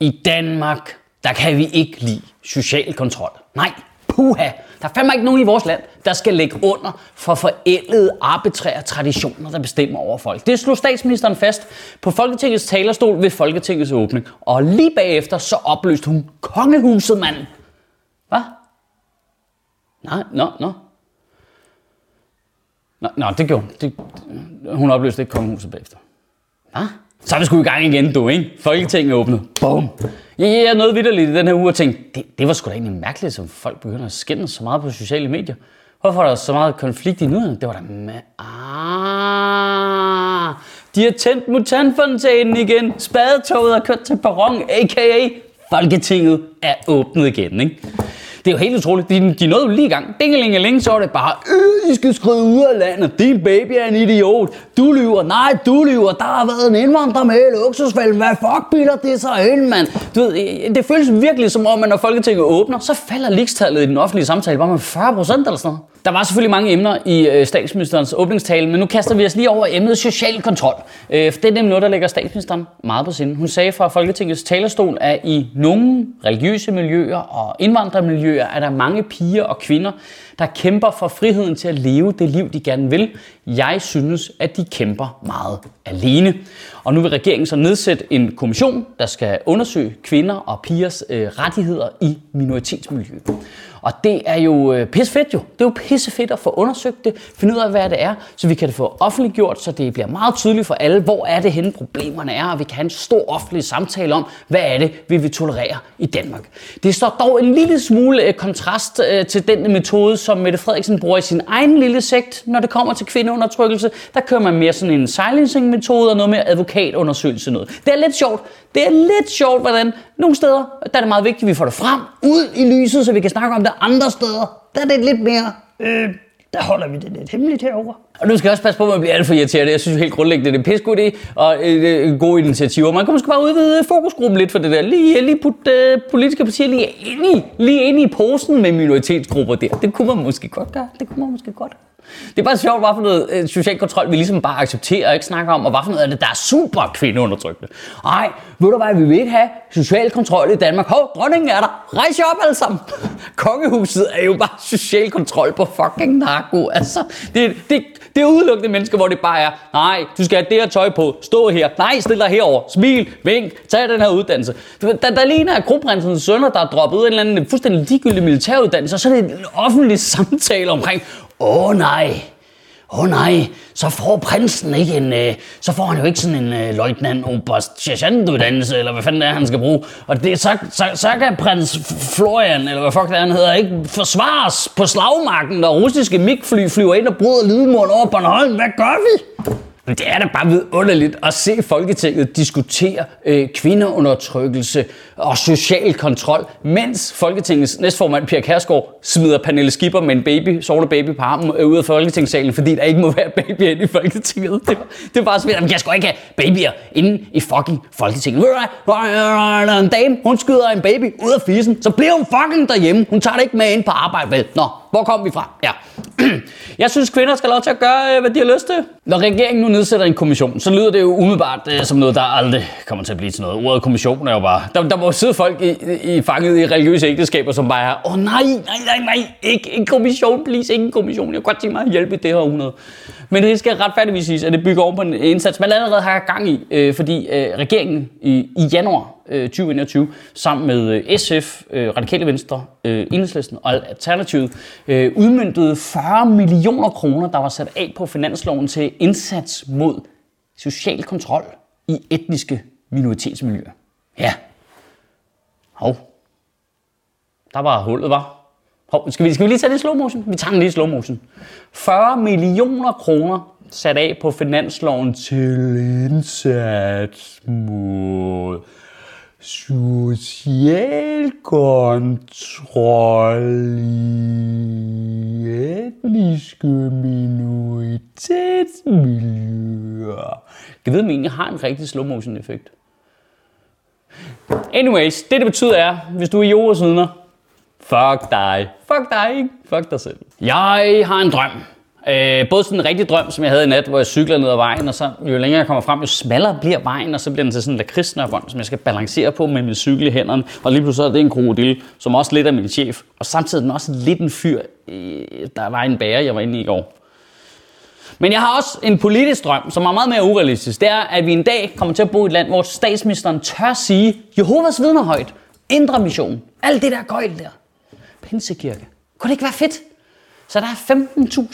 I Danmark, der kan vi ikke lide social kontrol. Nej, puha. Der er fandme ikke nogen i vores land, der skal lægge under for forældede arbitrære traditioner, der bestemmer over folk. Det slog statsministeren fast på Folketingets talerstol ved Folketingets åbning. Og lige bagefter så opløste hun kongehuset, mand. Hvad? Nej, nå, nå. Nå, nå det gjorde hun. Det, hun opløste ikke kongehuset bagefter. Hvad? Så er vi sgu i gang igen, du, ikke? Folketinget er åbnet. Bum. Ja, ja, jeg nåede vidderligt i den her uge og tænkte, det, det var sgu da egentlig mærkeligt, som folk begynder at skændes så meget på sociale medier. Hvorfor er der så meget konflikt i nyhederne? Det var da med... Ah, de har tændt mutantfontænen igen. Spadetoget er kørt til perron, a.k.a. Folketinget er åbnet igen, ikke? Det er jo helt utroligt. De, de nåede jo lige i gang. Dingelingeling, så var det bare, øh, I skal skrive ud af landet. Din baby er en idiot. Du lyver. Nej, du lyver. Der har været en indvandrer med i luksusfælden. Hvad fuck bilder det så ind, mand? Du ved, øh, det føles virkelig som om, at når Folketinget åbner, så falder ligestallet i den offentlige samtale bare med 40 procent eller sådan noget. Der var selvfølgelig mange emner i øh, statsministerens åbningstale, men nu kaster vi os lige over emnet social kontrol. Øh, for det er nemlig noget, der lægger statsministeren meget på sinde. Hun sagde fra Folketingets talerstol, at i nogle religiøse miljøer og indvandrermiljøer er der mange piger og kvinder, der kæmper for friheden til at leve det liv, de gerne vil. Jeg synes, at de kæmper meget alene. Og nu vil regeringen så nedsætte en kommission, der skal undersøge kvinder og pigers øh, rettigheder i minoritetsmiljøet. Og det er jo øh, pissefedt jo. Det er jo pissefedt at få undersøgt det, finde ud af, hvad det er, så vi kan det få offentliggjort, så det bliver meget tydeligt for alle, hvor er det henne problemerne er, og vi kan have en stor offentlig samtale om, hvad er det, vi vil tolerere i Danmark. Det står dog en lille smule øh, kontrast øh, til den metode, som Mette Frederiksen bruger i sin egen lille sekt, når det kommer til kvindeundertrykkelse. Der kører man mere sådan en silencing-metode og noget mere advokatundersøgelse noget. Det er lidt sjovt. Det er lidt sjovt, hvordan nogle steder, der er det meget vigtigt, at vi får det frem, ud i lyset, så vi kan snakke om det andre steder. Der er det lidt mere, øh, der holder vi det lidt hemmeligt herover. Og nu skal jeg også passe på, at man bliver alt for irriteret. Jeg synes helt grundlæggende, det er en pissegod idé og øh, gode initiativer. Man kan måske bare udvide fokusgruppen lidt for det der. Lige, lige putte øh, politiske partier lige ind, i, lige ind i posen med minoritetsgrupper der. Det kunne man måske godt gøre. Det kunne man måske godt. Det er bare sjovt, hvad for noget øh, social kontrol vi ligesom bare accepterer og ikke snakker om, og hvad for noget af det, der er super kvindeundertrykkende. Ej, ved du hvad, vi vil ikke have social kontrol i Danmark. Hov, dronningen er der. Rejs jer op alle sammen. Kongehuset er jo bare social kontrol på fucking narko. Altså, det, det, det er udelukkende mennesker, hvor det bare er, nej, du skal have det her tøj på, stå her, nej, stil dig herover, smil, vink, tag den her uddannelse. Der, der lige er kronprinsens sønner, der er droppet en eller anden fuldstændig ligegyldig militæruddannelse, og så er det en offentlig samtale omkring, åh oh, nej, åh oh, nej, så får prinsen ikke en, øh, så får han jo ikke sådan en øh, løjtnant oberst sergeantuddannelse, eller hvad fanden det er, han skal bruge. Og det, så, så, så kan prins Florian, eller hvad fuck det er, han hedder, ikke forsvares på slagmarken, når russiske MiG-fly flyver ind og bryder lydmuren over Bornholm. Hvad gør vi? Men det er da bare vidunderligt at se Folketinget diskutere øh, kvindeundertrykkelse og social kontrol, mens Folketingets næstformand Pia Kærsgaard smider Pernille Skipper med en baby, sovende baby på armen øh, ud af Folketingssalen, fordi der ikke må være babyer inde i Folketinget. Det, det er bare svært. Jeg skal ikke have babyer inde i fucking Folketinget. Ved du hvad? Der er en dame, hun skyder en baby ud af fisen, så bliver hun fucking derhjemme. Hun tager det ikke med ind på arbejde, vel? Nå, hvor kom vi fra? Ja. Jeg synes, kvinder skal have lov til at gøre, øh, hvad de har lyst til. Når regeringen nu nedsætter en kommission, så lyder det jo umiddelbart øh, som noget, der aldrig kommer til at blive til noget. Ordet kommission er jo bare... Der, der må sidde folk i, i fanget i religiøse ægteskaber, som bare er, åh oh, nej, nej, nej, nej, ikke en kommission, please, ikke en kommission. Jeg kunne godt tænke mig at hjælpe i det her århundrede. Men det skal retfærdigvis siges, at det bygger over på en indsats, man allerede har gang i, øh, fordi øh, regeringen i, i januar øh, 2021 sammen med øh, SF, øh, Radikale Venstre, øh, Enhedslisten og Alternativet øh, udmyndtede 40 millioner kroner, der var sat af på finansloven til indsats mod social kontrol i etniske minoritetsmiljøer. Ja. Hov. Der var hullet, var. Hov, skal vi, skal vi lige tage det i slow motion? Vi tager den lige i slow motion. 40 millioner kroner sat af på finansloven til indsats mod social kontrol i etniske minoritetsmiljøer. Jeg ved, om egentlig har en rigtig slow motion effekt. Anyways, det det betyder er, hvis du er Jehovas vidner, fuck dig. Fuck dig, ikke? Fuck dig selv. Jeg har en drøm. Øh, både sådan en rigtig drøm, som jeg havde i nat, hvor jeg cykler ned ad vejen, og så jo længere jeg kommer frem, jo smallere bliver vejen, og så bliver den til sådan en lakridsnørbånd, som jeg skal balancere på med min cykel i hænderne. Og lige pludselig er det en krokodil, som også lidt er min chef. Og samtidig er den også lidt en fyr, der var en bære, jeg var inde i i går. Men jeg har også en politisk drøm, som er meget mere urealistisk. Det er, at vi en dag kommer til at bo i et land, hvor statsministeren tør sige, Jehovas vidner højt, indre mission, alt det der gøjl der, pinsekirke. Kunne det ikke være fedt? Så der er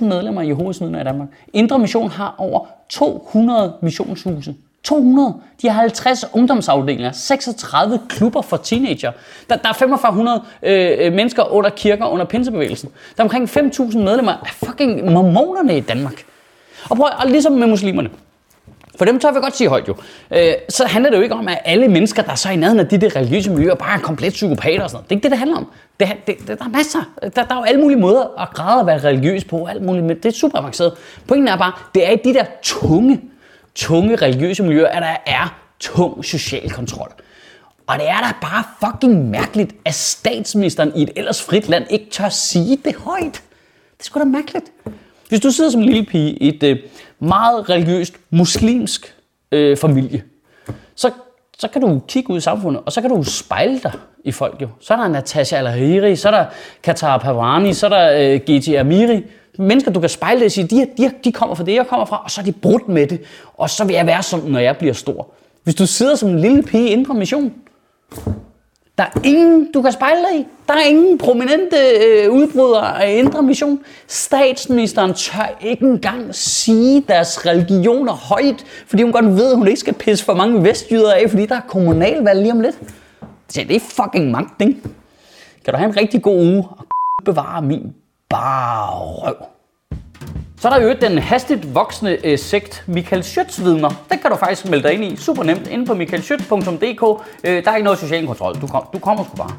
15.000 medlemmer i Jehovas vidner i Danmark. Indre Mission har over 200 missionshuse. 200. De har 50 ungdomsafdelinger, 36 klubber for teenager. Der, der er 4500 øh, mennesker under kirker under pinsebevægelsen. Der er omkring 5.000 medlemmer af fucking mormonerne i Danmark. Og prøv at, ligesom med muslimerne. For dem tør vi godt sige højt jo. Øh, så handler det jo ikke om, at alle mennesker, der er så i nærheden af de der religiøse miljøer, bare er komplet psykopater og sådan noget. Det er ikke det, det handler om. Det, det, det, der er masser. Der, der er jo alle mulige måder at grade at være religiøs på. Alt muligt, men det er super avanceret. Pointen er bare, det er i de der tunge, tunge religiøse miljøer, at der er tung social kontrol. Og det er da bare fucking mærkeligt, at statsministeren i et ellers frit land ikke tør sige det højt. Det er sgu da mærkeligt. Hvis du sidder som lille pige i et øh, meget religiøst muslimsk øh, familie, så, så kan du kigge ud i samfundet, og så kan du spejle dig i folk jo. Så er der Natasha Al-Hariri, så er der Qatar Pavani, så er der øh, G.T. Amiri. Mennesker, du kan spejle dig og sige, de, de, de kommer fra det, jeg kommer fra, og så er de brudt med det. Og så vil jeg være sådan, når jeg bliver stor. Hvis du sidder som en lille pige i på Mission, der er ingen, du kan spejle dig i. Der er ingen prominente øh, udbrydere af indre mission. Statsministeren tør ikke engang sige deres religioner højt, fordi hun godt ved, at hun ikke skal pisse for mange vestjyder af, fordi der er kommunalvalg lige om lidt. Så det er fucking magt, ikke? Kan du have en rigtig god uge og bevare min bare røv. Så er der jo den hastigt voksende øh, sekt Michael Schøtz vidner. Den kan du faktisk melde dig ind i super nemt inde på michaelschøtz.dk. Øh, der er ikke noget social kontrol. Du, kom, du kommer sgu bare.